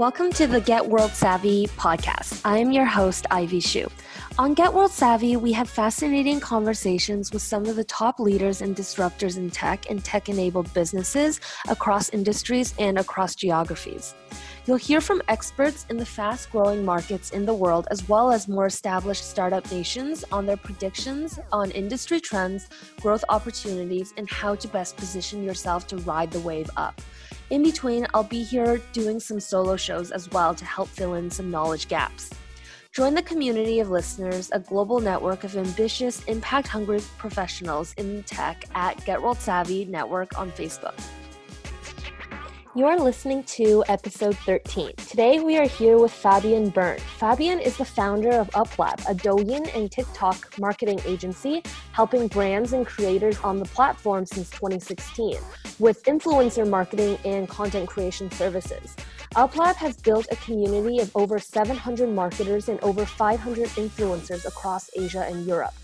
Welcome to the Get World Savvy podcast. I am your host, Ivy Shu. On Get World Savvy, we have fascinating conversations with some of the top leaders and disruptors in tech and tech enabled businesses across industries and across geographies. You'll hear from experts in the fast growing markets in the world, as well as more established startup nations, on their predictions on industry trends, growth opportunities, and how to best position yourself to ride the wave up. In between, I'll be here doing some solo shows as well to help fill in some knowledge gaps. Join the community of listeners, a global network of ambitious, impact hungry professionals in tech at Get World Savvy Network on Facebook. You are listening to episode 13. Today we are here with Fabian Bern. Fabian is the founder of UpLab, a Douyin and TikTok marketing agency helping brands and creators on the platform since 2016 with influencer marketing and content creation services. UpLab has built a community of over 700 marketers and over 500 influencers across Asia and Europe.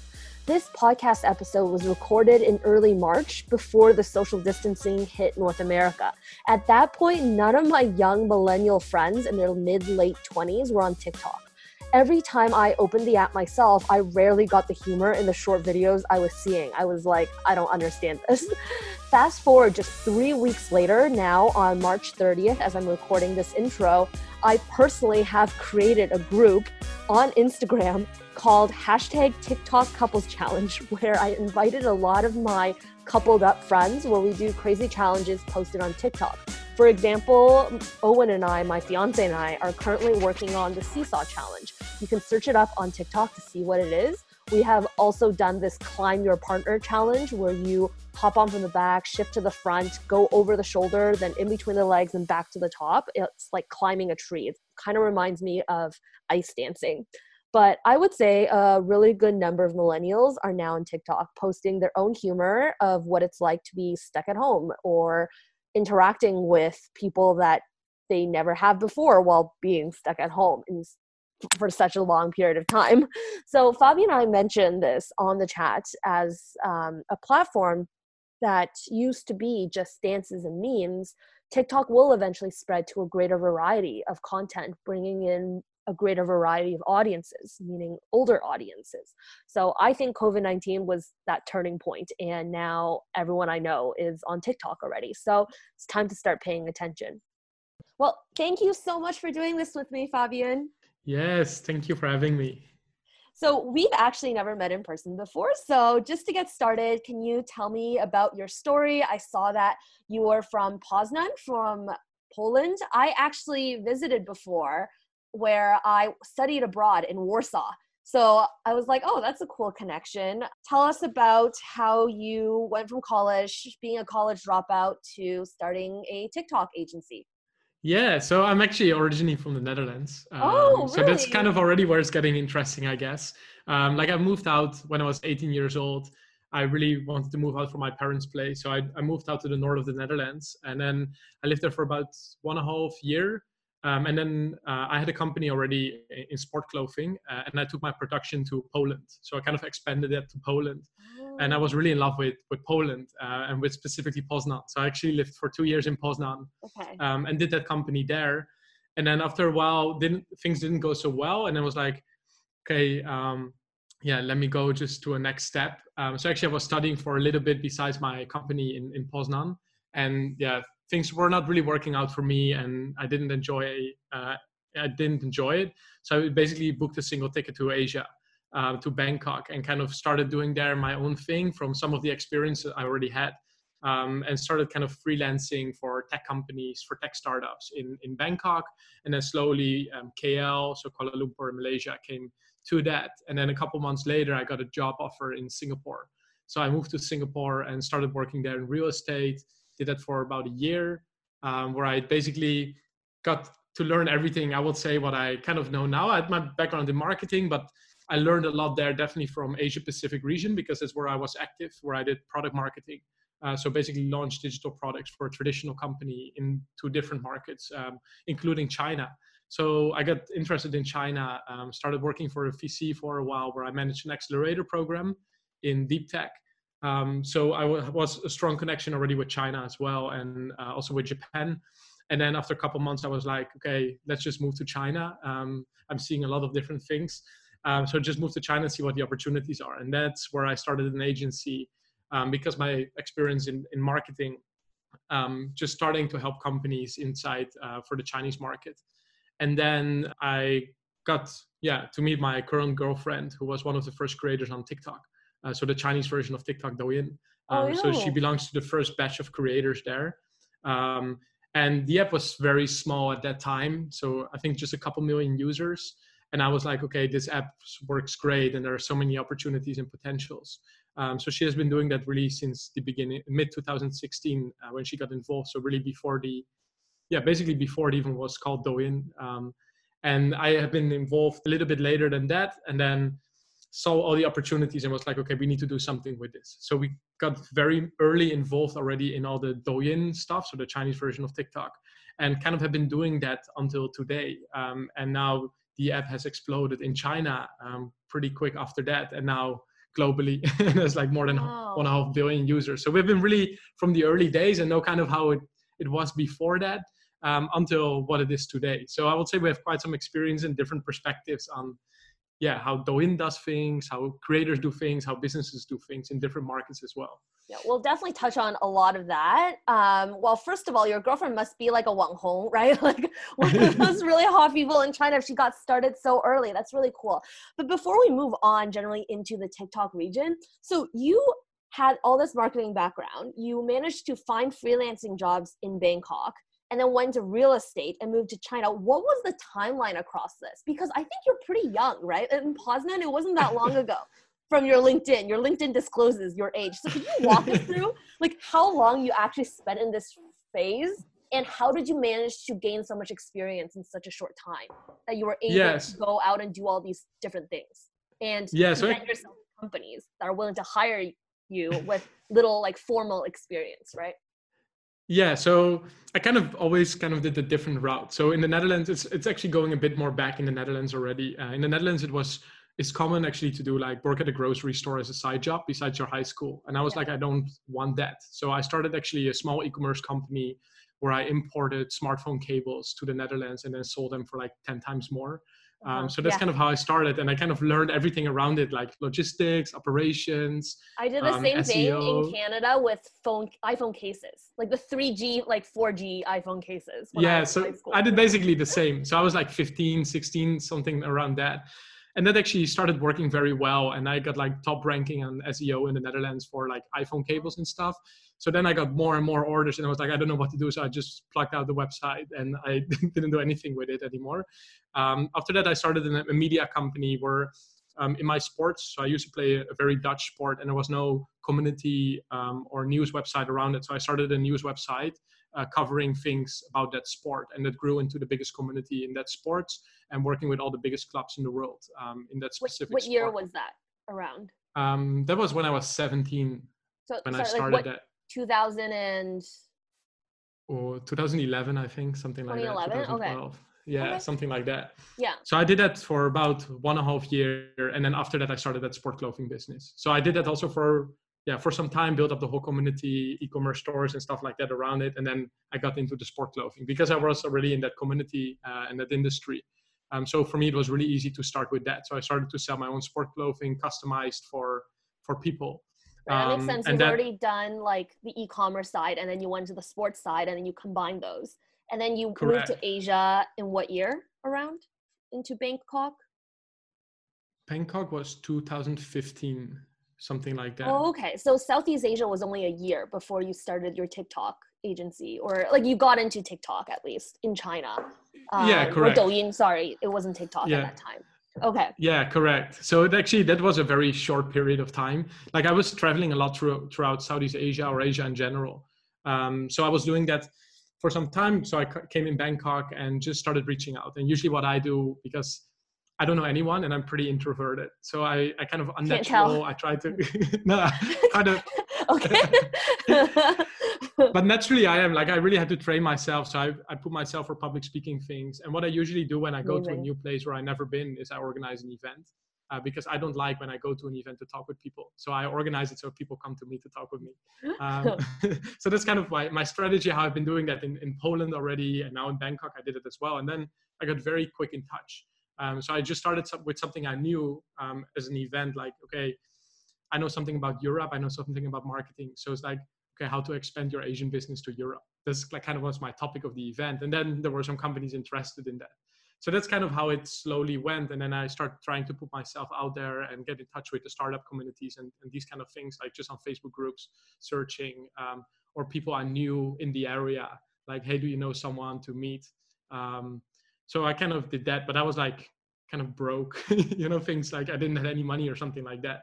This podcast episode was recorded in early March before the social distancing hit North America. At that point, none of my young millennial friends in their mid late 20s were on TikTok. Every time I opened the app myself, I rarely got the humor in the short videos I was seeing. I was like, I don't understand this. Fast forward just three weeks later, now on March 30th, as I'm recording this intro, I personally have created a group on Instagram called hashtag TikTok Couples Challenge, where I invited a lot of my coupled up friends where we do crazy challenges posted on TikTok. For example, Owen and I, my fiance and I, are currently working on the Seesaw Challenge. You can search it up on TikTok to see what it is. We have also done this Climb Your Partner Challenge where you hop on from the back, shift to the front, go over the shoulder, then in between the legs and back to the top. It's like climbing a tree. It kind of reminds me of ice dancing. But I would say a really good number of millennials are now on TikTok posting their own humor of what it's like to be stuck at home or interacting with people that they never have before while being stuck at home in, for such a long period of time. So Fabi and I mentioned this on the chat as um, a platform that used to be just dances and memes. TikTok will eventually spread to a greater variety of content, bringing in a greater variety of audiences, meaning older audiences. So I think COVID 19 was that turning point, and now everyone I know is on TikTok already. So it's time to start paying attention. Well, thank you so much for doing this with me, Fabian. Yes, thank you for having me. So, we've actually never met in person before. So, just to get started, can you tell me about your story? I saw that you are from Poznan, from Poland. I actually visited before where I studied abroad in Warsaw. So I was like, oh, that's a cool connection. Tell us about how you went from college, being a college dropout, to starting a TikTok agency. Yeah, so I'm actually originally from the Netherlands. Um, oh, really? So that's kind of already where it's getting interesting, I guess. Um, like I moved out when I was 18 years old. I really wanted to move out from my parents' place. So I, I moved out to the north of the Netherlands. And then I lived there for about one and a half year. Um, and then uh, I had a company already in sport clothing, uh, and I took my production to Poland. So I kind of expanded that to Poland, oh. and I was really in love with with Poland uh, and with specifically Poznan. So I actually lived for two years in Poznan, okay. um, and did that company there. And then after a while, didn't things didn't go so well, and I was like, okay, um, yeah, let me go just to a next step. Um, so actually, I was studying for a little bit besides my company in in Poznan, and yeah, things were not really working out for me and i didn't enjoy uh, i didn't enjoy it. So i basically booked a single ticket to asia uh, to bangkok and kind of started doing there my own thing from some of the experience i already had um, and started kind of freelancing for tech companies for tech startups in, in bangkok. And then slowly um, kl so kuala lumpur in malaysia came to that. And then a couple months later i got a job offer in singapore. So i moved to singapore and started working there in real estate did that for about a year, um, where I basically got to learn everything. I would say what I kind of know now. I had my background in marketing, but I learned a lot there, definitely from Asia Pacific region because that's where I was active, where I did product marketing. Uh, so basically, launched digital products for a traditional company in two different markets, um, including China. So I got interested in China, um, started working for a VC for a while, where I managed an accelerator program in deep tech. Um, so I was a strong connection already with China as well, and uh, also with Japan. and then after a couple months i was like okay let's just move to china. Um, i'm seeing a lot of different things. Um, so just move to china and see what the opportunities are. And that's where i started an agency um, because my experience in, in marketing um, just starting to help companies inside uh, for the chinese market. And then i got yeah to meet my current girlfriend who was one of the first creators on tiktok uh, so the chinese version of tiktok douyin. Um, oh, so she belongs to the first batch of creators there. Um, and the app was very small at that time. So i think just a couple million users. And i was like okay this app works great and there are so many opportunities and potentials. Um, so she has been doing that really since the beginning mid 2016 uh, when she got involved. So really before the yeah basically before it even was called douyin. Um, and i have been involved a little bit later than that. And then saw all the opportunities and was like, okay, we need to do something with this. So we got very early involved already in all the Douyin stuff, so the Chinese version of TikTok, and kind of have been doing that until today. Um, and now the app has exploded in China um, pretty quick after that, and now globally there's like more than wow. one and a half billion users. So we've been really from the early days and know kind of how it, it was before that. Um, until what it is today. So I would say we have quite some experience and different perspectives on yeah how douyin does things how creators do things how businesses do things in different markets as well yeah, we'll definitely touch on a lot of that. Um, well, first of all, your girlfriend must be like a Wang Hong, right? Like one of those really hot people in China. She got started so early. That's really cool. But before we move on, generally into the TikTok region, so you had all this marketing background. You managed to find freelancing jobs in Bangkok and then went to real estate and moved to China. What was the timeline across this? Because I think you're pretty young, right? In Poznan, it wasn't that long ago from your LinkedIn. Your LinkedIn discloses your age. So can you walk us through like how long you actually spent in this phase and how did you manage to gain so much experience in such a short time that you were able yes. to go out and do all these different things and yeah, so get yourself companies that are willing to hire you with little like formal experience, right? Yeah, so I kind of always kind of did a different route. So in the Netherlands, it's it's actually going a bit more back in the Netherlands already. Uh, in the Netherlands, it was it's common actually to do like work at a grocery store as a side job besides your high school. And I was yeah. like, I don't want that. So I started actually a small e-commerce company where I imported smartphone cables to the Netherlands and then sold them for like 10 times more. Um, so that's yeah. kind of how I started, and I kind of learned everything around it, like logistics, operations. I did the um, same SEO. thing in Canada with phone iPhone cases, like the 3G, like 4G iPhone cases. Yeah, I so I did basically the same. So I was like 15, 16, something around that, and that actually started working very well. And I got like top ranking on SEO in the Netherlands for like iPhone cables and stuff. So then I got more and more orders, and I was like, I don't know what to do. So I just plugged out the website, and I didn't do anything with it anymore. Um, after that, I started a media company where. Um, in my sports, so I used to play a very Dutch sport, and there was no community um, or news website around it. So I started a news website uh, covering things about that sport, and that grew into the biggest community in that sports, and working with all the biggest clubs in the world um, in that specific. What, what year was that around? Um, that was when I was 17. So, when I started like that. 2000 and or 2011 i think something like that 2012 okay. yeah okay. something like that yeah so i did that for about one and a half year and then after that i started that sport clothing business so i did that also for yeah for some time built up the whole community e-commerce stores and stuff like that around it and then i got into the sport clothing because i was already in that community uh, and that industry um, so for me it was really easy to start with that so i started to sell my own sport clothing customized for for people that makes um, sense. You've that, already done like the e-commerce side, and then you went to the sports side, and then you combine those, and then you correct. moved to Asia in what year? Around into Bangkok. Bangkok was 2015, something like that. Oh, okay. So Southeast Asia was only a year before you started your TikTok agency, or like you got into TikTok at least in China. Um, yeah, correct. Or Douyin, sorry, it wasn't TikTok yeah. at that time. Okay. Yeah, correct. So it actually that was a very short period of time. Like I was traveling a lot through, throughout Southeast Asia or Asia in general. Um, so I was doing that for some time. So I came in Bangkok and just started reaching out. And usually what I do because I don't know anyone and I'm pretty introverted. So I, I kind of unnatural. I try to no kind of okay. but naturally I am like I really had to train myself. So I, I put myself for public speaking things. And what I usually do when I go Amazing. to a new place where I've never been is I organize an event. uh, because I don't like when I go to an event to talk with people. So I organize it so people come to me to talk with me. Um, so that's kind of my, my strategy, how I've been doing that in, in Poland already. And now in Bangkok, I did it as well. And then I got very quick in touch. Um, so I just started with something I knew um, as an event, like, okay, I know something about Europe. I know something about marketing. So it's like, okay, how to expand your Asian business to Europe. That's like kind of was my topic of the event. And then there were some companies interested in that so that's kind of how it slowly went and then i started trying to put myself out there and get in touch with the startup communities and, and these kind of things like just on facebook groups searching um, or people i knew in the area like hey do you know someone to meet um, so i kind of did that but i was like kind of broke you know things like i didn't have any money or something like that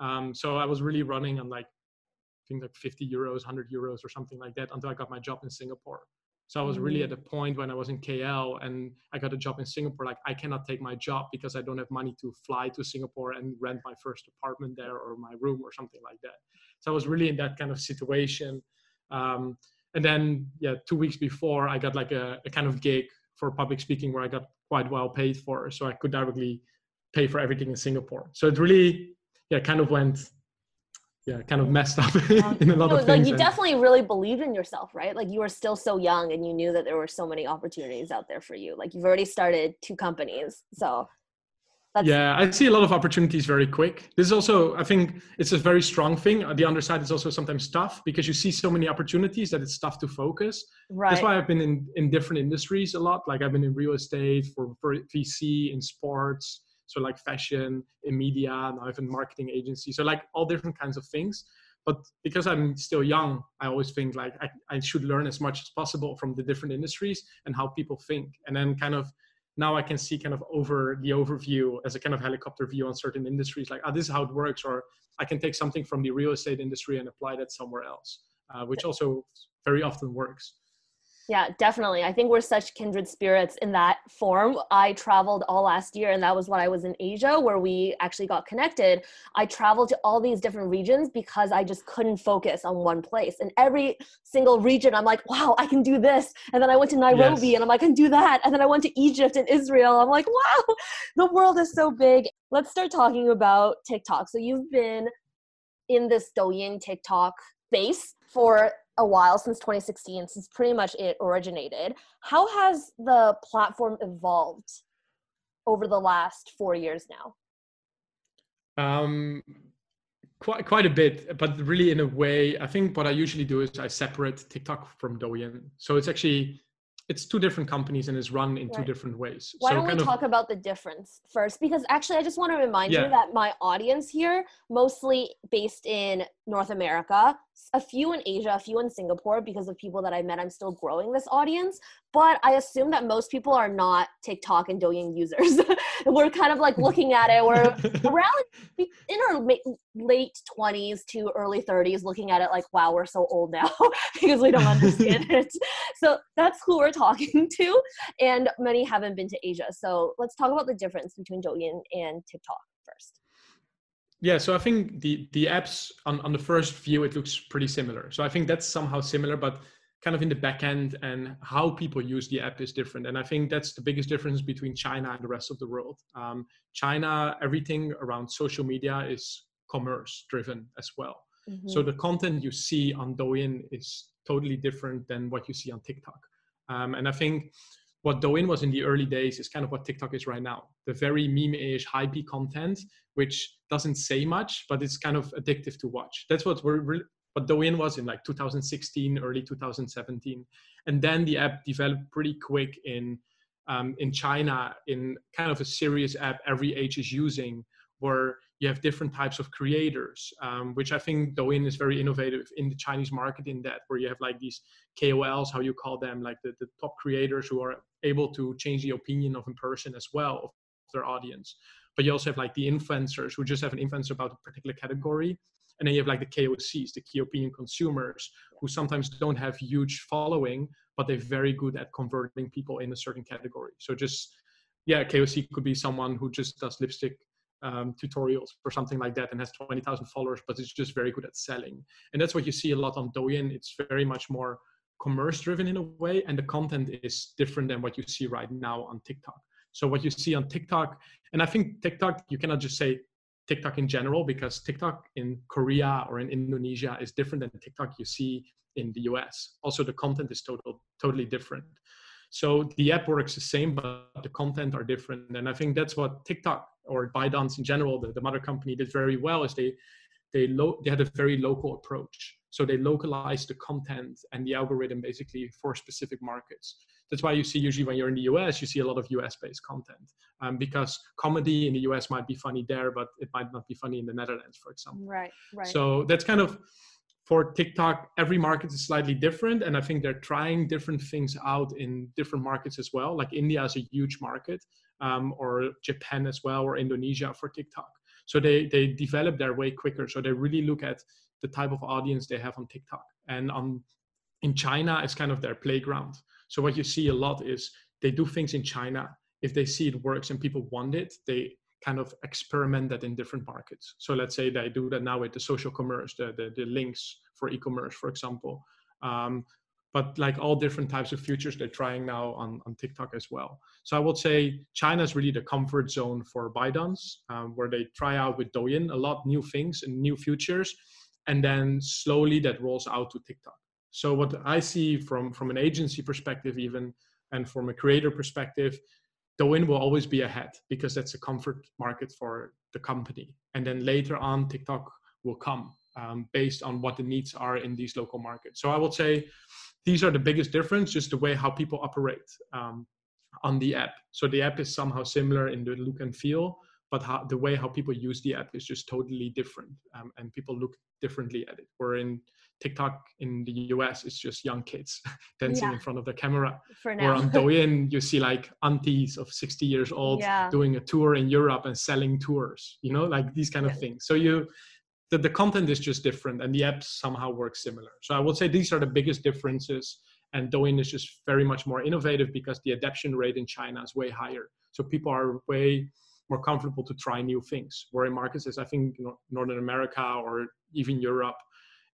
um, so i was really running on like i think like 50 euros 100 euros or something like that until i got my job in singapore so I was really at a point when I was in KL and I got a job in Singapore. Like I cannot take my job because I don't have money to fly to Singapore and rent my first apartment there or my room or something like that. So I was really in that kind of situation. Um, and then yeah, two weeks before I got like a, a kind of gig for public speaking where I got quite well paid for, so I could directly pay for everything in Singapore. So it really yeah kind of went yeah kind of messed up in a lot of things. Like you definitely really believed in yourself, right? Like you were still so young and you knew that there were so many opportunities out there for you. Like you've already started two companies, so. Yeah, I see a lot of opportunities very quick. This is also, I think, it's a very strong thing. The underside is also sometimes tough because you see so many opportunities that it's tough to focus. Right. That's why I've been in in different industries a lot. Like I've been in real estate for, for VC, in sports, so like fashion in media and i have a marketing agency so like all different kinds of things but because i'm still young i always think like I, I should learn as much as possible from the different industries and how people think and then kind of now i can see kind of over the overview as a kind of helicopter view on certain industries like oh, this is how it works or i can take something from the real estate industry and apply that somewhere else uh, which also very often works yeah, definitely. I think we're such kindred spirits in that form. I traveled all last year, and that was when I was in Asia, where we actually got connected. I traveled to all these different regions because I just couldn't focus on one place. And every single region, I'm like, wow, I can do this. And then I went to Nairobi, yes. and I'm like, I can do that. And then I went to Egypt and Israel. I'm like, wow, the world is so big. Let's start talking about TikTok. So you've been in this Douyin TikTok space for a while since 2016 since pretty much it originated how has the platform evolved over the last four years now um quite quite a bit but really in a way i think what i usually do is i separate tiktok from douyin so it's actually it's two different companies and it's run in right. two different ways. Why so don't we talk about the difference first? Because actually, I just want to remind yeah. you that my audience here, mostly based in North America, a few in Asia, a few in Singapore, because of people that I met, I'm still growing this audience. But I assume that most people are not TikTok and Douyin users. we're kind of like looking at it. We're around in our late 20s to early 30s, looking at it like, wow, we're so old now because we don't understand it. So that's who we're talking to. And many haven't been to Asia. So let's talk about the difference between Douyin and TikTok first. Yeah, so I think the the apps on, on the first view it looks pretty similar. So I think that's somehow similar, but kind of in the back end and how people use the app is different. And I think that's the biggest difference between China and the rest of the world. Um, China, everything around social media is commerce driven as well. Mm-hmm. So the content you see on Douyin is totally different than what you see on TikTok. Um, and I think what Douyin was in the early days is kind of what TikTok is right now. The very meme-ish, hypey content, which doesn't say much, but it's kind of addictive to watch. That's what we're re- what Douyin was in like 2016, early 2017, and then the app developed pretty quick in um, in China in kind of a serious app every age is using, where you have different types of creators, um, which I think Douyin is very innovative in the Chinese market in that, where you have like these KOLs, how you call them, like the, the top creators who are able to change the opinion of a person as well of their audience. But you also have like the influencers who just have an influence about a particular category. And then you have like the KOCs, the key opinion consumers, who sometimes don't have huge following, but they're very good at converting people in a certain category. So just yeah, KOC could be someone who just does lipstick um, tutorials or something like that and has 20,000 followers, but it's just very good at selling. And that's what you see a lot on Douyin. It's very much more commerce driven in a way, and the content is different than what you see right now on TikTok. So what you see on TikTok, and I think TikTok, you cannot just say TikTok in general because TikTok in Korea or in Indonesia is different than TikTok you see in the US. Also, the content is total, totally different. So the app works the same, but the content are different. And I think that's what TikTok or ByteDance in general, the, the mother company, did very well is they they lo- they had a very local approach. So they localized the content and the algorithm basically for specific markets. That's why you see usually when you're in the US, you see a lot of US based content um, because comedy in the US might be funny there, but it might not be funny in the Netherlands, for example. Right, right. So that's kind of for TikTok, every market is slightly different. And I think they're trying different things out in different markets as well. Like India is a huge market, um, or Japan as well, or Indonesia for TikTok. So they, they develop their way quicker. So they really look at the type of audience they have on TikTok. And on in China, it's kind of their playground. So what you see a lot is they do things in China. If they see it works and people want it, they kind of experiment that in different markets. So let's say they do that now with the social commerce, the, the, the links for e-commerce, for example. Um, but like all different types of futures they're trying now on, on TikTok as well. So I would say China is really the comfort zone for ByteDance, um, where they try out with Douyin a lot new things and new futures, and then slowly that rolls out to TikTok. So what I see from from an agency perspective, even and from a creator perspective, Douyin will always be ahead because that's a comfort market for the company. And then later on, TikTok will come um, based on what the needs are in these local markets. So I would say these are the biggest difference, just the way how people operate um, on the app. So the app is somehow similar in the look and feel, but how, the way how people use the app is just totally different, um, and people look differently at it. Where in TikTok in the US, is just young kids dancing yeah. in front of the camera. For now. Where on Douyin, you see like aunties of 60 years old yeah. doing a tour in Europe and selling tours, you know, like these kind yeah. of things. So you, the, the content is just different and the apps somehow work similar. So I would say these are the biggest differences. And Douyin is just very much more innovative because the adoption rate in China is way higher. So people are way more comfortable to try new things. Where in markets as I think you know, Northern America or even Europe,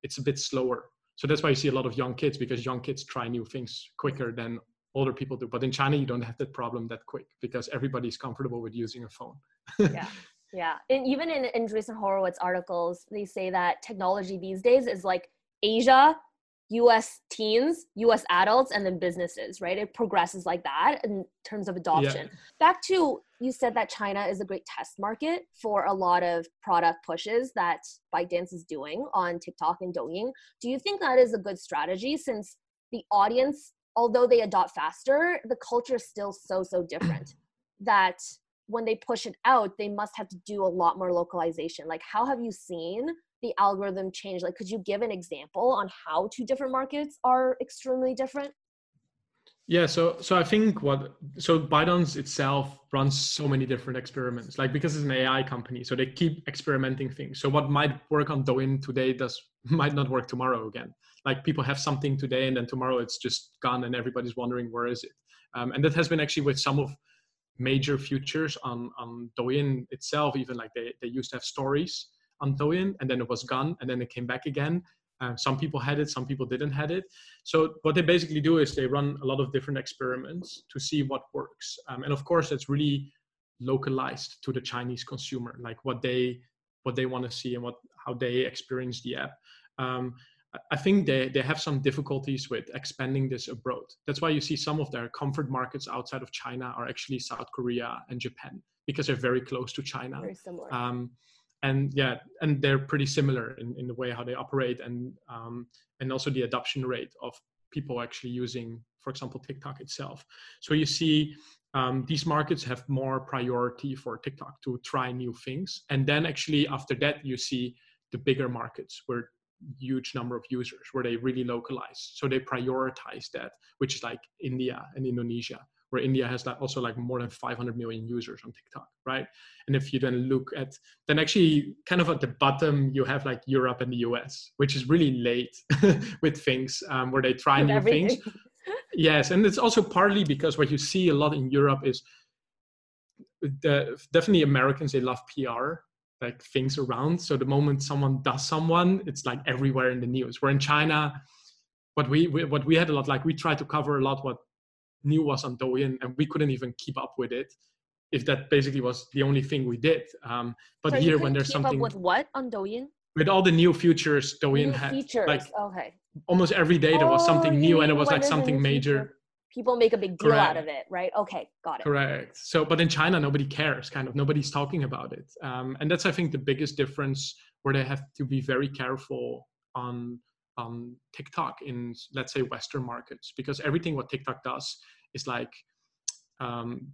it's a bit slower. So that's why you see a lot of young kids because young kids try new things quicker than older people do. But in China, you don't have that problem that quick because everybody's comfortable with using a phone. yeah. Yeah. And even in Andreessen Horowitz articles, they say that technology these days is like Asia US teens, US adults, and then businesses, right? It progresses like that in terms of adoption. Yeah. Back to you said that China is a great test market for a lot of product pushes that ByteDance is doing on TikTok and Douyin. Do you think that is a good strategy since the audience, although they adopt faster, the culture is still so, so different that when they push it out, they must have to do a lot more localization. Like, how have you seen the algorithm change? Like, could you give an example on how two different markets are extremely different? Yeah, so so I think what so ByteDance itself runs so many different experiments, like because it's an AI company, so they keep experimenting things. So what might work on Douyin today does might not work tomorrow again. Like people have something today, and then tomorrow it's just gone, and everybody's wondering where is it. Um, and that has been actually with some of major features on on Douyin itself. Even like they they used to have stories, on Douyin, and then it was gone, and then it came back again. Um, some people had it, some people didn't had it. So what they basically do is they run a lot of different experiments to see what works. Um, and of course, it's really localized to the Chinese consumer, like what they what they want to see and what how they experience the app. Um, I think they, they have some difficulties with expanding this abroad. That's why you see some of their comfort markets outside of China are actually South Korea and Japan because they're very close to China. Very similar. Um, and yeah, and they're pretty similar in, in the way how they operate and um, and also the adoption rate of people actually using, for example, TikTok itself. So you see um, these markets have more priority for TikTok to try new things, and then actually after that you see the bigger markets where huge number of users where they really localize. So they prioritize that which is like india and indonesia where India has like also like more than 500 million users on TikTok, right? And if you then look at, then actually kind of at the bottom, you have like Europe and the US, which is really late with things um, where they try with new everything. things. yes, and it's also partly because what you see a lot in Europe is the, definitely Americans, they love PR, like things around. So the moment someone does someone, it's like everywhere in the news. Where in China, what we, we what we had a lot like we try to cover a lot what new was on Douyin, and we couldn't even keep up with it. If that basically was the only thing we did, um, but So here when there's keep something up with what on Douyin? with all the new features Douyin New had, features. like okay. almost every day there was Oh, something you new, and it was like something major. feature, People make a big deal out of it, right? Okay, got it. Correct. So, but in China, nobody cares. Kind of, nobody's talking about it, um, and that's I think the biggest difference where they have to be very careful on on TikTok in let's say Western markets because everything what TikTok does is like um,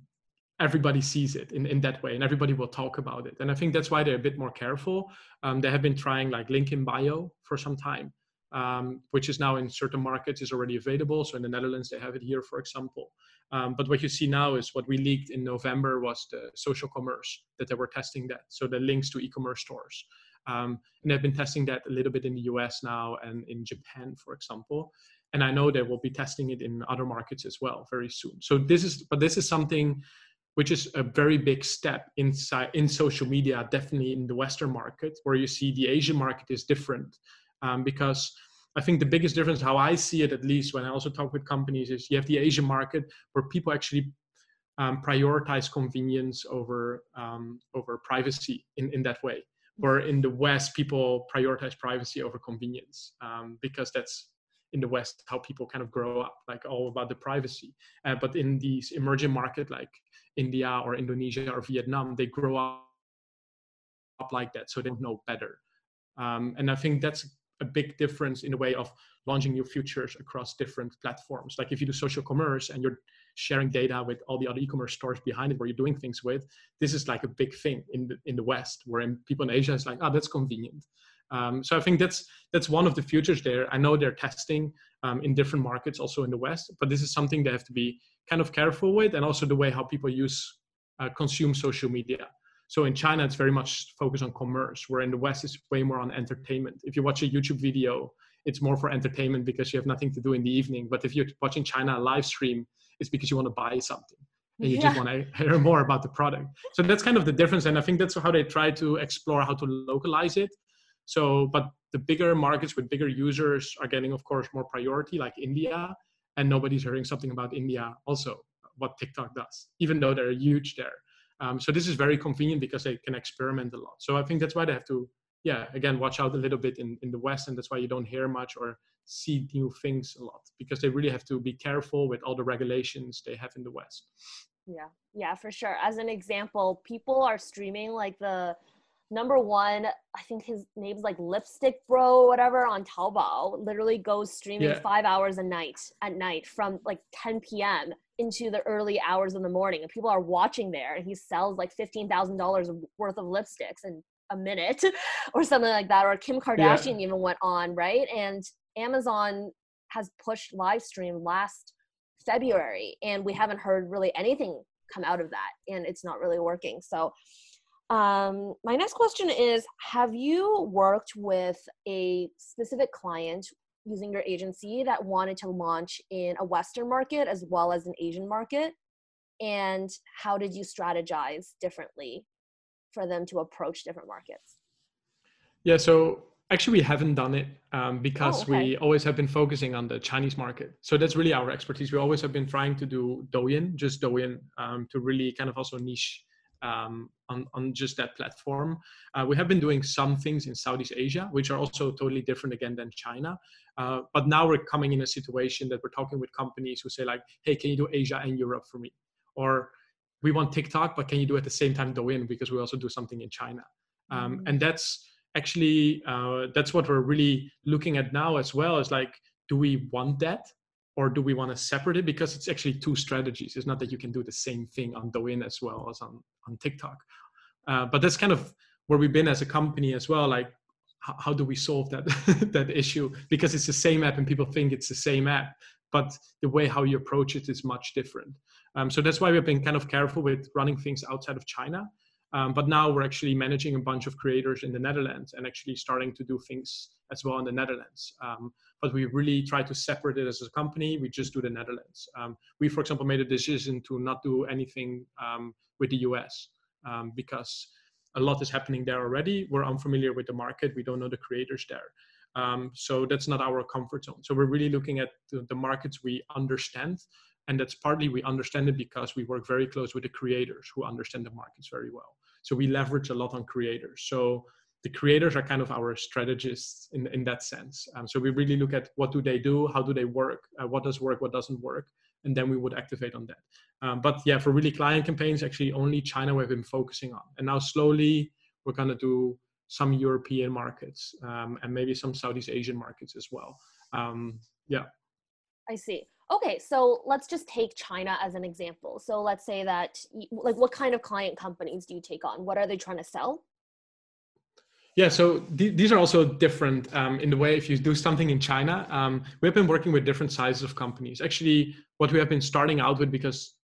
everybody sees it in, in that way and everybody will talk about it. And i think that's why they're a bit more careful. Um, they have been trying like link in bio for some time um, which is now in certain markets is already available. So in the netherlands they have it here for example. Um, but what you see now is what we leaked in november was the social commerce that they were testing that. So the links to e-commerce stores um, and they've been testing that a little bit in the us now and in japan for example. And i know they will be testing it in other markets as well very soon. So this is but this is something which is a very big step inside in social media definitely in the western market where you see the asian market is different. Um, because i think the biggest difference how i see it at least when i also talk with companies is you have the asian market where people actually um, prioritize convenience over um, over privacy in, in that way where in the west people prioritize privacy over convenience um, because that's in the west how people kind of grow up like all about the privacy. Uh, but in these emerging market like india or indonesia or vietnam they grow up like that so they don't know better. Um, and i think that's a big difference in the way of launching new futures across different platforms. Like if you do social commerce and you're sharing data with all the other e-commerce stores behind it where you're doing things with this is like a big thing in the in the west where in people in asia is like oh that's convenient um, so I think that's that's one of the futures there. I know they're testing um, in different markets, also in the West, but this is something they have to be kind of careful with, and also the way how people use uh, consume social media. So in China, it's very much focused on commerce, where in the West, it's way more on entertainment. If you watch a YouTube video, it's more for entertainment because you have nothing to do in the evening. But if you're watching China live stream, it's because you want to buy something and you Yeah. just want to hear more about the product. So that's kind of the difference, and I think that's how they try to explore how to localize it. So, but the bigger markets with bigger users are getting, of course, more priority, like India, and nobody's hearing something about India also, what TikTok does, even though they're huge there. Um, so this is very convenient because they can experiment a lot. So I think that's why they have to, yeah, again, watch out a little bit in, in the West, and that's why you don't hear much or see new things a lot because they really have to be careful with all the regulations they have in the West. Yeah, yeah, for sure. As an example, people are streaming like the number one, I think his name's like Lipstick Bro, whatever, on Taobao. Literally goes streaming Yeah. five hours a night at night from like 10 p.m. into the early hours of the morning, and people are watching there. And he sells like fifteen thousand dollars worth of lipsticks in a minute, or something like that. Or Kim Kardashian even went on right, and Amazon has pushed live stream last February, and we haven't heard really anything come out of that, and it's not really working. So, um, my next question is: Have you worked with a specific client using your agency that wanted to launch in a Western market as well as an Asian market? And how did you strategize differently for them to approach different markets? Yeah, so actually we haven't done it um, because Oh, okay. we always have been focusing on the Chinese market. So that's really our expertise. We always have been trying to do Douyin, just Douyin, um, to really kind of also niche um, on, on just that platform. Uh, we have been doing some things in Southeast Asia, which are also totally different again than China. Uh, but now we're coming in a situation that we're talking with companies who say like, hey, can you do Asia and Europe for me? Or we want TikTok, but can you do at the same time Douyin because we also do something in China? Um, Mm. and that's actually uh, that's what we're really looking at now as well is like do we want that or do we want to separate it? Because it's actually two strategies. It's not that you can do the same thing on douyin as well as on on tiktok. Uh, but that's kind of where we've been as a company as well like how, how do we solve that that issue? Because it's the same app and people think it's the same app but the way how you approach it is much different. Um, so that's why we've been kind of careful with running things outside of china um, but now we're actually managing a bunch of creators in the Netherlands and actually starting to do things as well in the Netherlands. Um, but we really try to separate it as a company. We just do the Netherlands. Um, we, for example, made a decision to not do anything um, with the US um, because a lot is happening there already. We're unfamiliar with the market. We don't know the creators there. Um, so that's not our comfort zone. So we're really looking at the, the markets we understand And that's partly we understand it because we work very close with the creators who understand the markets very well. So we leverage a lot on creators. So the creators are kind of our strategists in, in that sense. Um, so we really look at what do they do, how do they work, uh, what does work, what doesn't work, and then we would activate on that. Um, but yeah, for really client campaigns, actually only China we've been focusing on, and now slowly we're gonna do some European markets um, and maybe some Southeast Asian markets as well. Um, yeah. I see. Okay, so let's just take China as an example. So let's say that, like, what kind of client companies do you take on? What are they trying to sell? Yeah, so th- these are also different um, in the way if you do something in China. Um, we've been working with different sizes of companies. Actually, what we have been starting out with because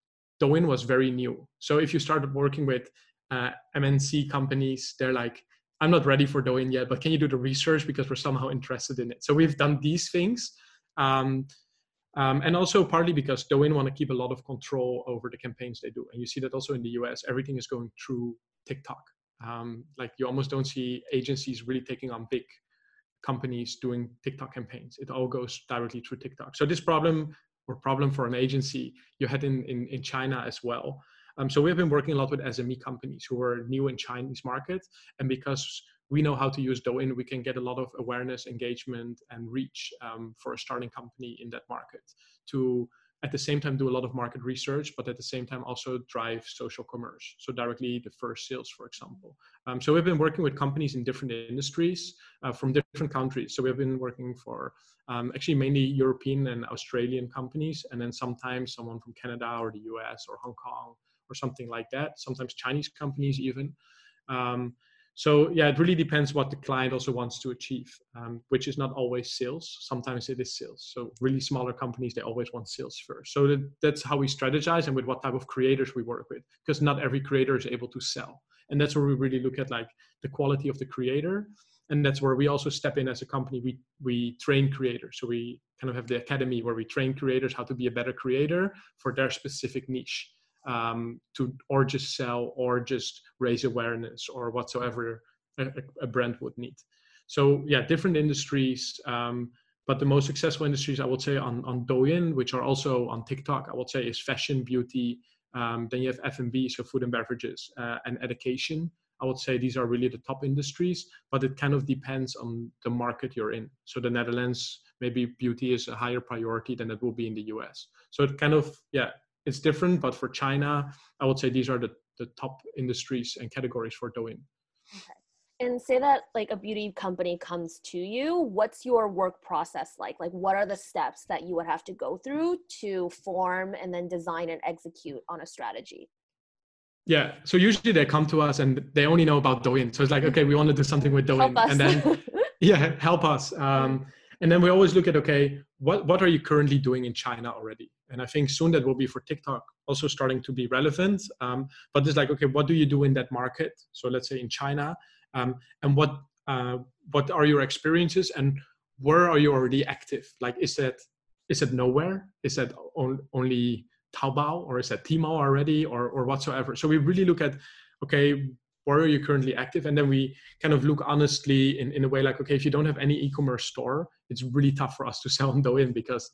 Douyin was very new. So if you started working with uh, MNC companies, they're like, I'm not ready for Douyin yet, but can you do the research because we're somehow interested in it? So we've done these things. Um, um, and also partly because Douyin want to keep a lot of control over the campaigns they do. And you see that also in the US, everything is going through TikTok. Um, like you almost don't see agencies really taking on big companies doing TikTok campaigns. It all goes directly through TikTok. So this problem or problem for an agency you had in, in, in China as well. Um, so we've been working a lot with SME companies who are new in Chinese market. And because we know how to use Douyin, we can get a lot of awareness, engagement, and reach um, for a starting company in that market to at the same time do a lot of market research, but at the same time also drive social commerce. So directly the first sales, for example. Um, so we've been working with companies in different industries uh, from different countries. So we've been working for um, actually mainly European and Australian companies, and then sometimes someone from Canada or the US or Hong Kong or something like that. Sometimes Chinese companies even. Um, so yeah, it really depends what the client also wants to achieve, um, which is not always sales. Sometimes it is sales. So really smaller companies, they always want sales first. So that, that's how we strategize and with what type of creators we work with, because not every creator is able to sell. And that's where we really look at like the quality of the creator. And that's where we also step in as a company. We we train creators. So we kind of have the academy where we train creators how to be a better creator for their specific niche um, to or just sell or just raise awareness or whatsoever a, a brand would need. So yeah, different industries. Um, but the most successful industries I would say on, on Douyin, which are also on TikTok, I would say is fashion, beauty. Um, then you have F&B, so food and beverages, uh, and education. I would say these are really the top industries, but it kind of depends on the market you're in. So the Netherlands, maybe beauty is a higher priority than it will be in the US. So it kind of, yeah, it's different, but for China, I would say these are the, the top industries and categories for Douyin. Okay. And say that like a beauty company comes to you, what's your work process like? Like what are the steps that you would have to go through to form and then design and execute on a strategy? Yeah. So usually they come to us and they only know about Douyin. So it's like, okay, we want to do something with Douyin. And then yeah, help us. Um, and then we always look at okay what, what are you currently doing in china already and i think soon that will be for tiktok also starting to be relevant. Um, but it's like okay what do you do in that market? So let's say in china um, and what uh, what are your experiences and where are you already active? Like is that is it nowhere? Is that on, only taobao or is that tmall already or or whatsoever? So we really look at okay where are you currently active and then we kind of look honestly in, in a way like okay if you don't have any e-commerce store it's really tough for us to sell on Douyin because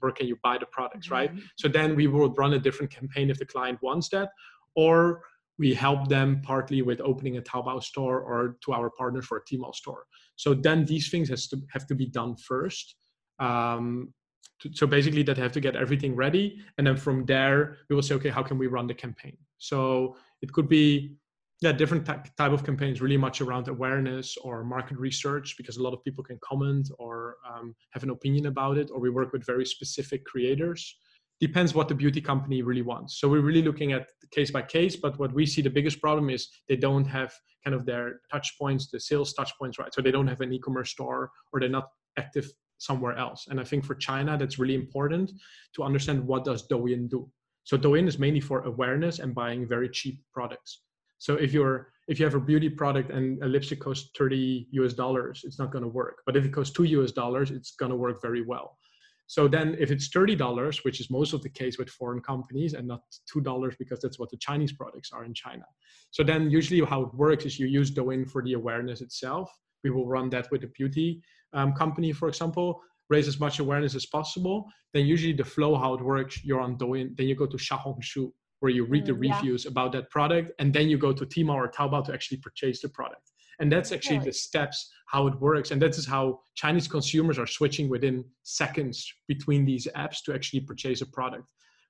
where can you buy the products right mm-hmm. so then we will run a different campaign if the client wants that or we help them partly with opening a Taobao store or to our partners for a Tmall store. So then these things has to have to be done first. Um, to, so basically that have to get everything ready. And then from there, we will say, okay, how can we run the campaign? So it could be yeah different type of campaigns really much around awareness or market research because a lot of people can comment or um, have an opinion about it or we work with very specific creators. Depends what the beauty company really wants. So we're really looking at case by case but what we see the biggest problem is they don't have kind of their touch points the sales touch points right? So they don't have an e-commerce store or they're not active somewhere else. And i think for china that's really important to understand what does douyin do. So douyin is mainly for awareness and buying very cheap products so if you're if you have a beauty product and a lipstick costs 30 US dollars, it's not going to work. But if it costs two US dollars, it's going to work very well. So then if it's $30, which is most of the case with foreign companies and not $2 because that's what the Chinese products are in China. So then usually how it works is you use Douyin for the awareness itself. We will run that with a beauty um, company, for example. raise as much awareness as possible, then usually the flow, how it works, you're on Douyin, then you go to Xiaohongshu, where you read the mm, reviews yeah. about that product, and then you go to Tmall or Taobao to actually purchase the product. And that's actually the steps how it works. And that is how Chinese consumers are switching within seconds between these apps to actually purchase a product,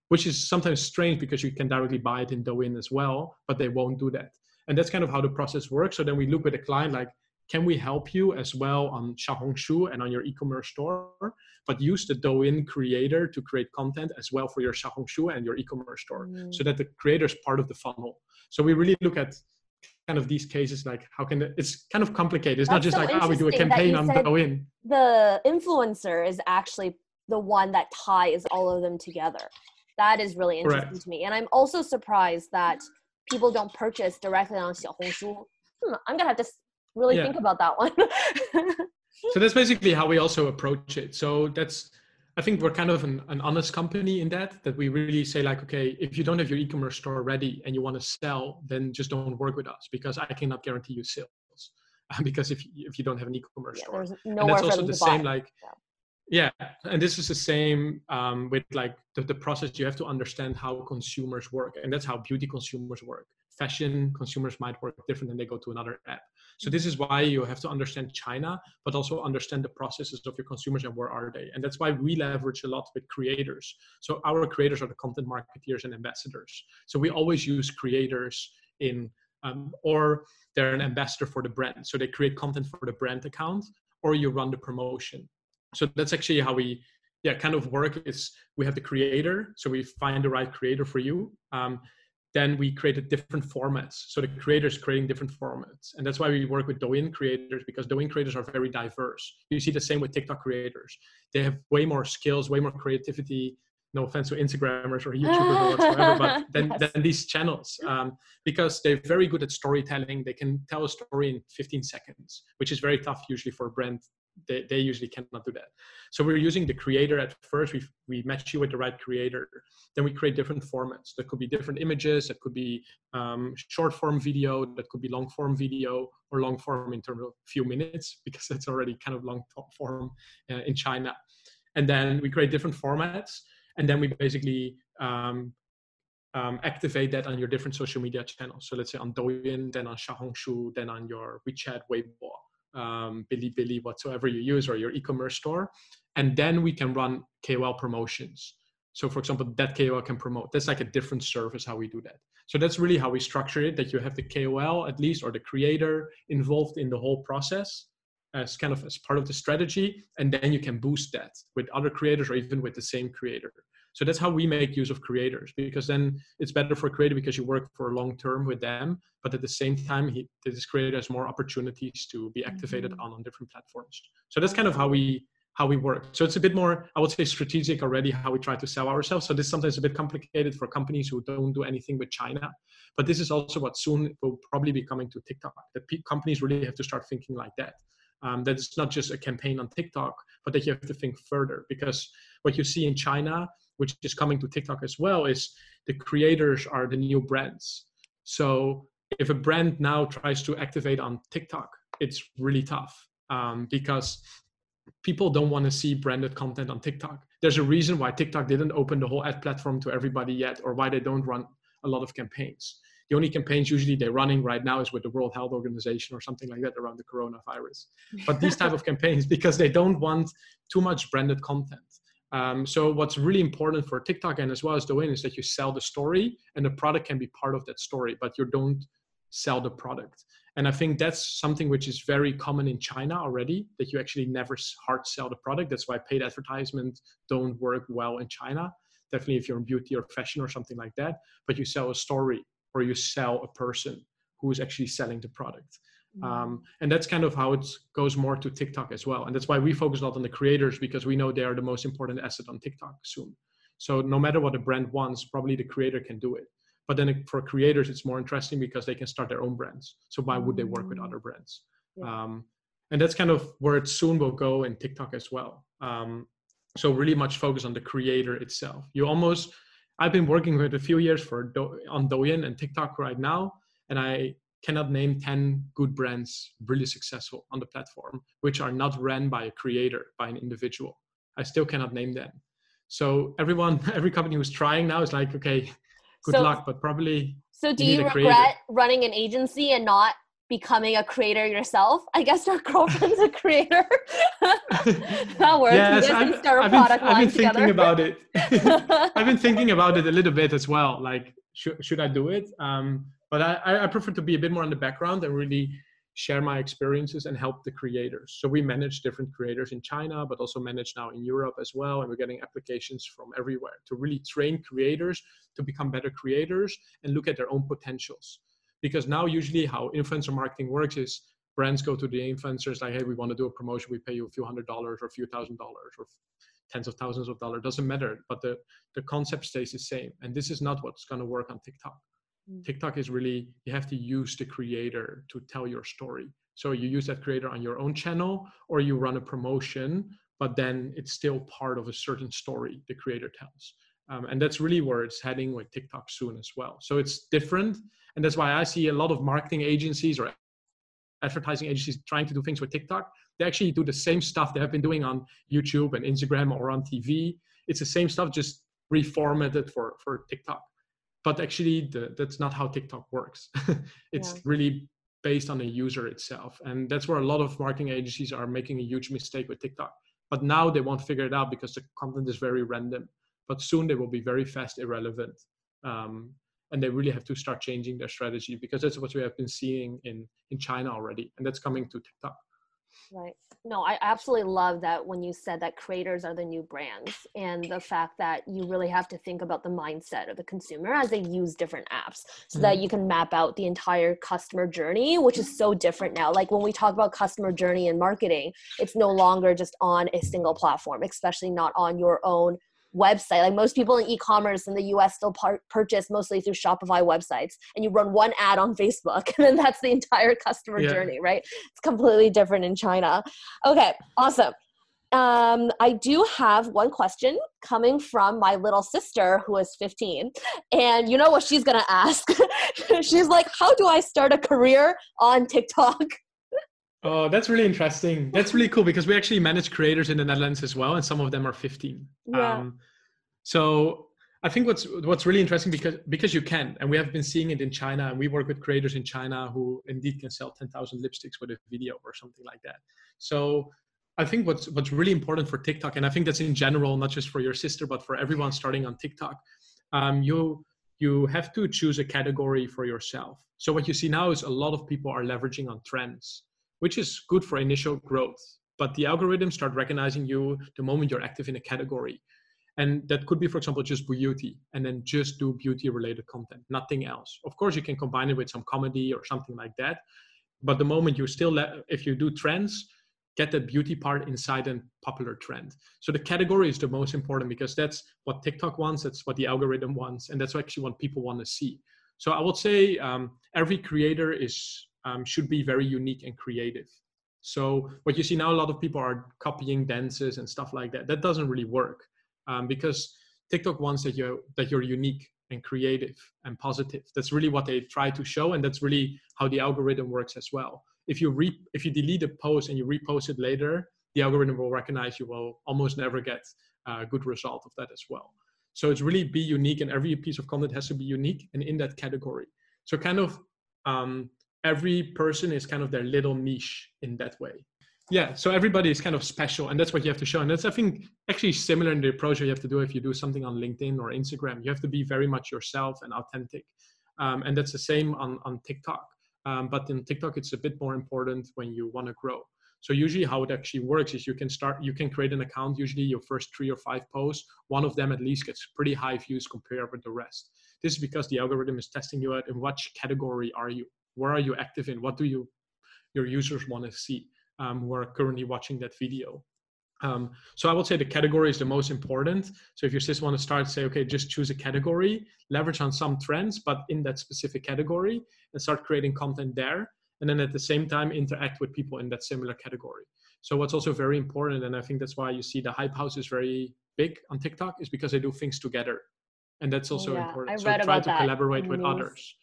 which is sometimes strange because you can directly buy it in Douyin as well, but they won't do that. And that's kind of how the process works. So then we look with the client like, can we help you as well on Xiaohongshu and on your e-commerce store? But use the Douyin creator to create content as well for your Xiaohongshu and your e-commerce store, mm. so that the creator is part of the funnel. So we really look at kind of these cases like how can it's kind of complicated. It's That's not just so like how oh, we do a campaign on Douyin. The influencer is actually the one that ties all of them together. That is really interesting Correct. to me, and I'm also surprised that people don't purchase directly on Xiaohongshu. Hmm, I'm gonna have to really yeah. think about that one. so that's basically how we also approach it. So that's I think we're kind of an, an, honest company in that that we really say like, okay, if you don't have your e-commerce store ready and you want to sell, then just don't work with us because I cannot guarantee you sales. because if if you don't have an e-commerce yeah, store, and that's also the same buy. like. Yeah. Yeah, and this is the same um, with like the, the process. You have to understand how consumers work, and that's how beauty consumers work. Fashion consumers might work different, and they go to another app. So this is why you have to understand China, but also understand the processes of your consumers and where are they. And that's why we leverage a lot with creators. So our creators are the content marketeers and ambassadors. So we always use creators in, um, or they're an ambassador for the brand. So they create content for the brand account, or you run the promotion. So that's actually how we yeah kind of work is we have the creator so we find the right creator for you um, then we created different formats. So the creators creating different formats. And that's why we work with Douyin creators because Douyin creators are very diverse. You see the same with TikTok creators. They have way more skills, way more creativity. No offense to Instagrammers or YouTubers or whatsoever, but than, yes. these channels um, because they're very good at storytelling. They can tell a story in 15 seconds, which is very tough usually for a brand they, they usually cannot do that. So we're using the creator at first. We, we match you with the right creator. Then we create different formats. That could be different images. That could be um, short form video. That could be long form video or long form in terms of few minutes because that's already kind of long form uh, in China. And then we create different formats. And then we basically um, um, activate that on your different social media channels. So let's say on Douyin, then on Xiaohongshu, then on your WeChat, Weibo um, Bilibili, whatsoever you use, or your e-commerce store, and then we can run KOL promotions. So, for example, that KOL can promote. That's like a different service how we do that. So that's really how we structure it. That you have the KOL at least, or the creator involved in the whole process as kind of as part of the strategy, and then you can boost that with other creators or even with the same creator. So that's how we make use of creators because then it's better for a creator because you work for long term with them, but at the same time, he, this creator has more opportunities to be activated mm-hmm. on, on different platforms. So that's kind of how we how we work. So it's a bit more, I would say, strategic already how we try to sell ourselves. So this sometimes a bit complicated for companies who don't do anything with China. But this is also what soon will probably be coming to TikTok. That companies really have to start thinking like that. Um, that it's not just a campaign on TikTok, but that you have to think further because what you see in China which is coming to TikTok as well, is the creators are the new brands. So if a brand now tries to activate on TikTok, it's really tough um, because people don't want to see branded content on TikTok. There's a reason why TikTok didn't open the whole ad platform to everybody yet, or why they don't run a lot of campaigns. The only campaigns usually they're running right now is with the World Health Organization or something like that around the coronavirus. But these type of campaigns because they don't want too much branded content. Um, so what's really important for TikTok and as well as Douyin is that you sell the story and the product can be part of that story, but you don't sell the product. And I think that's something which is very common in China already, that you actually never hard sell the product. That's why paid advertisements don't work well in China. Definitely if you're in beauty or fashion or something like that, but you sell a story or you sell a person who is actually selling the product. Um, mm-hmm. and that's kind of how it goes more to TikTok as well. And that's why we focus a lot on the creators because we know they are the most important asset on TikTok soon. So no matter what a brand wants, probably the creator can do it. But then for creators, it's more interesting because they can start their own brands. So why would they work with other brands? Yeah. Um, and that's kind of where it soon will go in TikTok as well. Um, so really much focus on the creator itself. You almost, I've been working with a few years for Do, on Douyin and TikTok right now, and I cannot name 10 good brands really successful on the platform, which are not ran by a creator, by an individual. I still cannot name them. So everyone, every company who's trying now is like, okay, good so, luck, but probably. So do you, you regret running an agency and not becoming a creator yourself? I guess your girlfriend's a creator. that works. Yes, I've, I've, been, I've been thinking about it. I've been thinking about it a little bit as well. Like, should, should I do it? Um, but I, I prefer to be a bit more in the background and really share my experiences and help the creators. So we manage different creators in China, but also manage now in Europe as well. And we're getting applications from everywhere to really train creators to become better creators and look at their own potentials. Because now, usually, how influencer marketing works is brands go to the influencers like, hey, we want to do a promotion, we pay you a few hundred dollars or a few thousand dollars or tens of thousands of dollars, doesn't matter. But the, the concept stays the same. And this is not what's going to work on TikTok. TikTok is really, you have to use the creator to tell your story. So you use that creator on your own channel or you run a promotion, but then it's still part of a certain story the creator tells. Um, and that's really where it's heading with TikTok soon as well. So it's different. And that's why I see a lot of marketing agencies or advertising agencies trying to do things with TikTok. They actually do the same stuff they have been doing on YouTube and Instagram or on TV. It's the same stuff, just reformatted for, for TikTok but actually the, that's not how tiktok works. It's yeah. really based on the user itself and that's where a lot of marketing agencies are making a huge mistake with tiktok. But now they won't figure it out because the content is very random but soon they will be very fast irrelevant um, and they really have to start changing their strategy because that's what we have been seeing in in china already and that's coming to tiktok Right. No, I absolutely love that when you said that creators are the new brands and the fact that you really have to think about the mindset of the consumer as they use different apps so mm-hmm. that you can map out the entire customer journey, which is so different now. Like when we talk about customer journey and marketing, it's no longer just on a single platform, especially not on your own website. Like most people in e-commerce in the US still par- purchase mostly through Shopify websites and you run one ad on Facebook and then that's the entire customer yeah. journey, right? It's completely different in China. Okay, awesome. Um, I do have one question coming from my little sister who is 15. And you know what she's going to ask? she's like, How do I start a career on TikTok? Oh, that's really interesting. That's really cool because we actually manage creators in the Netherlands as well, and some of them are 15. Yeah. Um, so I think what's what's really interesting because because you can, and we have been seeing it in China, and we work with creators in China who indeed can sell 10,000 lipsticks with a video or something like that. So I think what's what's really important for TikTok, and I think that's in general, not just for your sister, but for everyone starting on TikTok, um, you you have to choose a category for yourself. So what you see now is a lot of people are leveraging on trends which is good for initial growth. But the algorithms start recognizing you the moment you're active in a category. And that could be, for example, just beauty and then just do beauty related content, nothing else. Of course, you can combine it with some comedy or something like that. But the moment you still, let, if you do trends, get that beauty part inside a popular trend. So the category is the most important because that's what TikTok wants, that's what the algorithm wants, and that's actually what people want to see. So I would say um, every creator is um, should be very unique and creative. So what you see now, a lot of people are copying dances and stuff like that. That doesn't really work um, because TikTok wants that you that you're unique and creative and positive. That's really what they try to show, and that's really how the algorithm works as well. If you re if you delete a post and you repost it later, the algorithm will recognize you will almost never get a good result of that as well. So it's really be unique, and every piece of content has to be unique and in that category. So kind of um, every person is kind of their little niche in that way. Yeah so everybody is kind of special and that's what you have to show. And that's i think actually similar in the approach you have to do if you do something on linkedin or instagram. You have to be very much yourself and authentic. Um, and that's the same on, on tiktok. Um, but in tiktok it's a bit more important when you want to grow. So usually how it actually works is you can start you can create an account usually your first three or five posts one of them at least gets pretty high views compared with the rest. This is because the algorithm is testing you out in which category are you where are you active in what do you your users want to see um, who are currently watching that video um, so I would say the category is the most important. So if you just want to start, say, okay, just choose a category, leverage on some trends, but in that specific category, and start creating content there. And then at the same time, interact with people in that similar category. So what's also very important, and I think that's why you see the Hype House is very big on TikTok, is because they do things together, and that's also yeah, important. I so try to that. collaborate with others.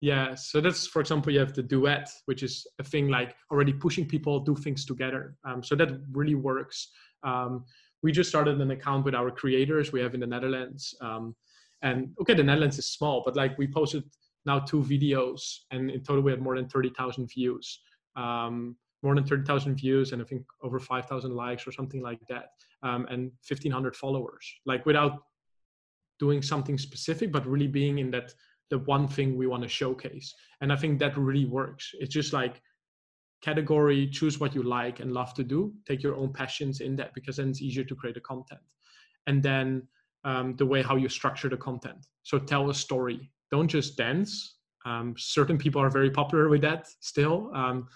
Yeah, so that's for example, you have the duet, which is a thing like already pushing people do things together. Um, so that really works. Um, we just started an account with our creators we have in the Netherlands. Um, and okay, the Netherlands is small, but like we posted now two videos, and in total we had more than thirty thousand views. Um, more than 30,000 views and I think over 5,000 likes or something like that, um, and 1,500 followers. Like without doing something specific, but really being in that the one thing we want to showcase. And I think that really works. It's just like category, choose what you like and love to do, take your own passions in that because then it's easier to create the content. And then um, the way how you structure the content. So tell a story. Don't just dance. Um, certain people are very popular with that still. Um,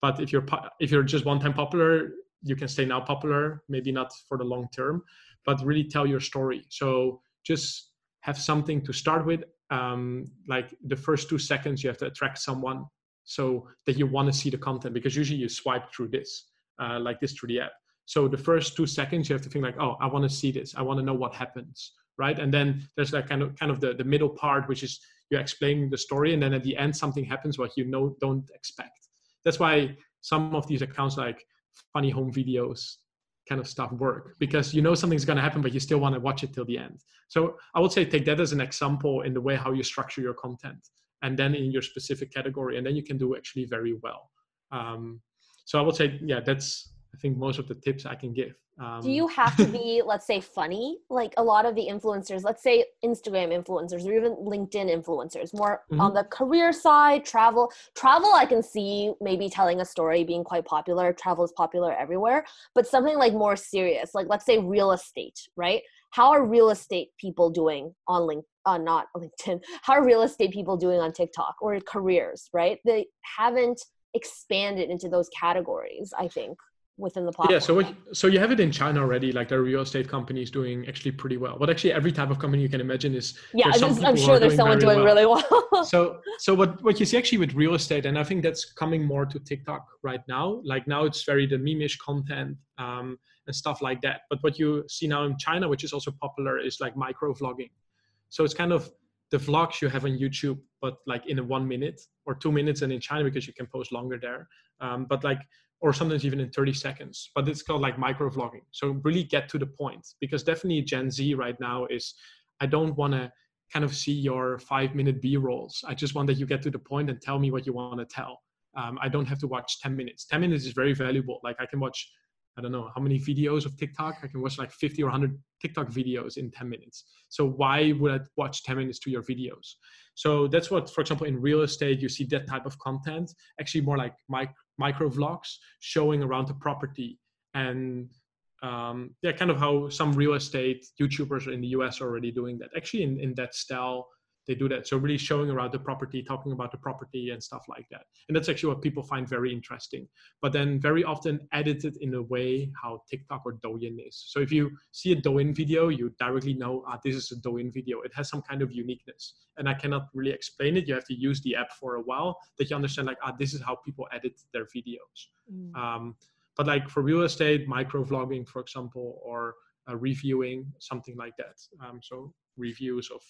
but if you're if you're just one time popular, you can stay now popular. Maybe not for the long term, but really tell your story. So just have something to start with. Um, like the first two seconds, you have to attract someone so that you want to see the content because usually you swipe through this, uh, like this through the app. So the first two seconds, you have to think like, oh, I want to see this. I want to know what happens, right? And then there's that kind of kind of the, the middle part, which is you're explaining the story, and then at the end something happens what you know don't expect. That's why some of these accounts like funny home videos kind of stuff work because you know something's going to happen, but you still want to watch it till the end. So I would say take that as an example in the way how you structure your content, and then in your specific category, and then you can do actually very well. Um, so I would say, yeah, that's I think most of the tips I can give. Um, Do you have to be, let's say, funny? Like a lot of the influencers, let's say Instagram influencers or even LinkedIn influencers, more mm-hmm. on the career side, travel. Travel, I can see maybe telling a story being quite popular. Travel is popular everywhere, but something like more serious, like let's say real estate, right? How are real estate people doing on LinkedIn? Uh, not LinkedIn. How are real estate people doing on TikTok or careers, right? They haven't expanded into those categories, I think within the platform. Yeah, so what, so you have it in China already. Like the real estate companies doing actually pretty well. But actually, every type of company you can imagine is yeah. I'm sure there's someone doing well. really well. so so what what you see actually with real estate, and I think that's coming more to TikTok right now. Like now it's very the meme-ish content um, and stuff like that. But what you see now in China, which is also popular, is like micro vlogging. So it's kind of the vlogs you have on YouTube, but like in a one minute or two minutes, and in China because you can post longer there. Um, but like or sometimes even in 30 seconds but it's called like micro vlogging so really get to the point because definitely gen z right now is i don't want to kind of see your five minute b rolls i just want that you get to the point and tell me what you want to tell um, i don't have to watch 10 minutes 10 minutes is very valuable like i can watch I don't know how many videos of TikTok. I can watch like 50 or 100 TikTok videos in 10 minutes. So why would I watch 10 minutes to your videos? So that's what, for example, in real estate, you see that type of content, actually more like mic- micro vlogs showing around the property and um, yeah, kind of how some real estate YouTubers in the US are already doing that. Actually, in, in that style, they do that. So really showing around the property, talking about the property and stuff like that. And that's actually what people find very interesting. But then very often edited in a way how TikTok or Douyin is. So if you see a Douyin video, you directly know, ah, this is a Douyin video. It has some kind of uniqueness. And I cannot really explain it. You have to use the app for a while that you understand like, ah, this is how people edit their videos. Mm. Um, but like for real estate, micro vlogging, for example, or uh, reviewing, something like that. Um, so reviews of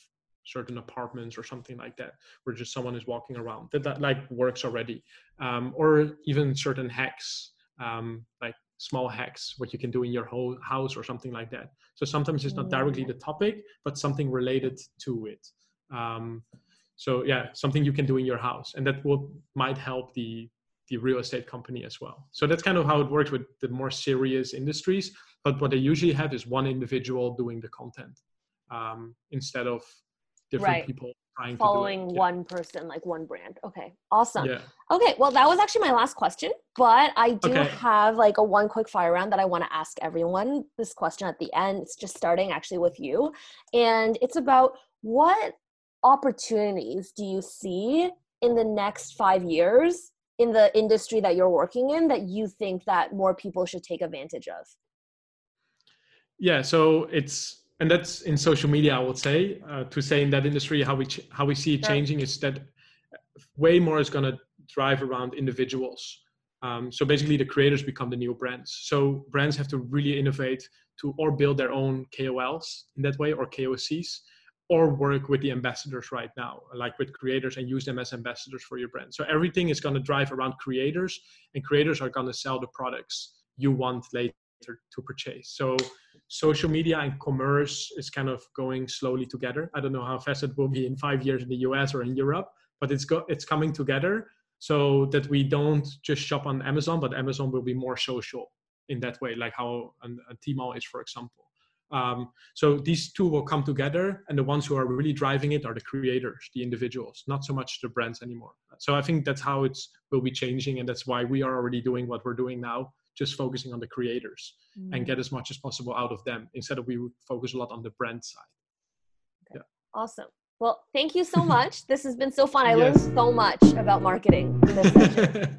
certain apartments or something like that where just someone is walking around that, that like works already. Um, or even certain hacks um, like small hacks what you can do in your whole house or something like that. So sometimes it's not directly the topic but something related to it. Um, so yeah something you can do in your house and that will might help the the real estate company as well. So that's kind of how it works with the more serious industries but what they usually have is one individual doing the content um, instead of different right. people trying following yeah. one person like one brand okay awesome yeah. okay well that was actually my last question but i do okay. have like a one quick fire round that i want to ask everyone this question at the end it's just starting actually with you and it's about what opportunities do you see in the next five years in the industry that you're working in that you think that more people should take advantage of yeah so it's and that's in social media i would say uh, to say in that industry how we ch- how we see it changing is that way more is going to drive around individuals. Um, so basically the creators become the new brands. So brands have to really innovate to or build their own kols in that way or kocs or work with the ambassadors right now like with creators and use them as ambassadors for your brand. So everything is going to drive around creators and creators are going to sell the products you want later to purchase. So social media and commerce is kind of going slowly together. I don't know how fast it will be in five years in the US or in Europe, but it's it's coming together so that we don't just shop on Amazon, but Amazon will be more social in that way, like how a Tmall is, for example. Um, so these two will come together, and the ones who are really driving it are the creators, the individuals, not so much the brands anymore. So I think that's how it will be changing, and that's why we are already doing what we're doing now, just focusing on the creators mm. and get as much as possible out of them instead of we would focus a lot on the brand side. Okay. Yeah. Awesome. Well, thank you so much. this has been so fun. I yes. learned so much about marketing in this session.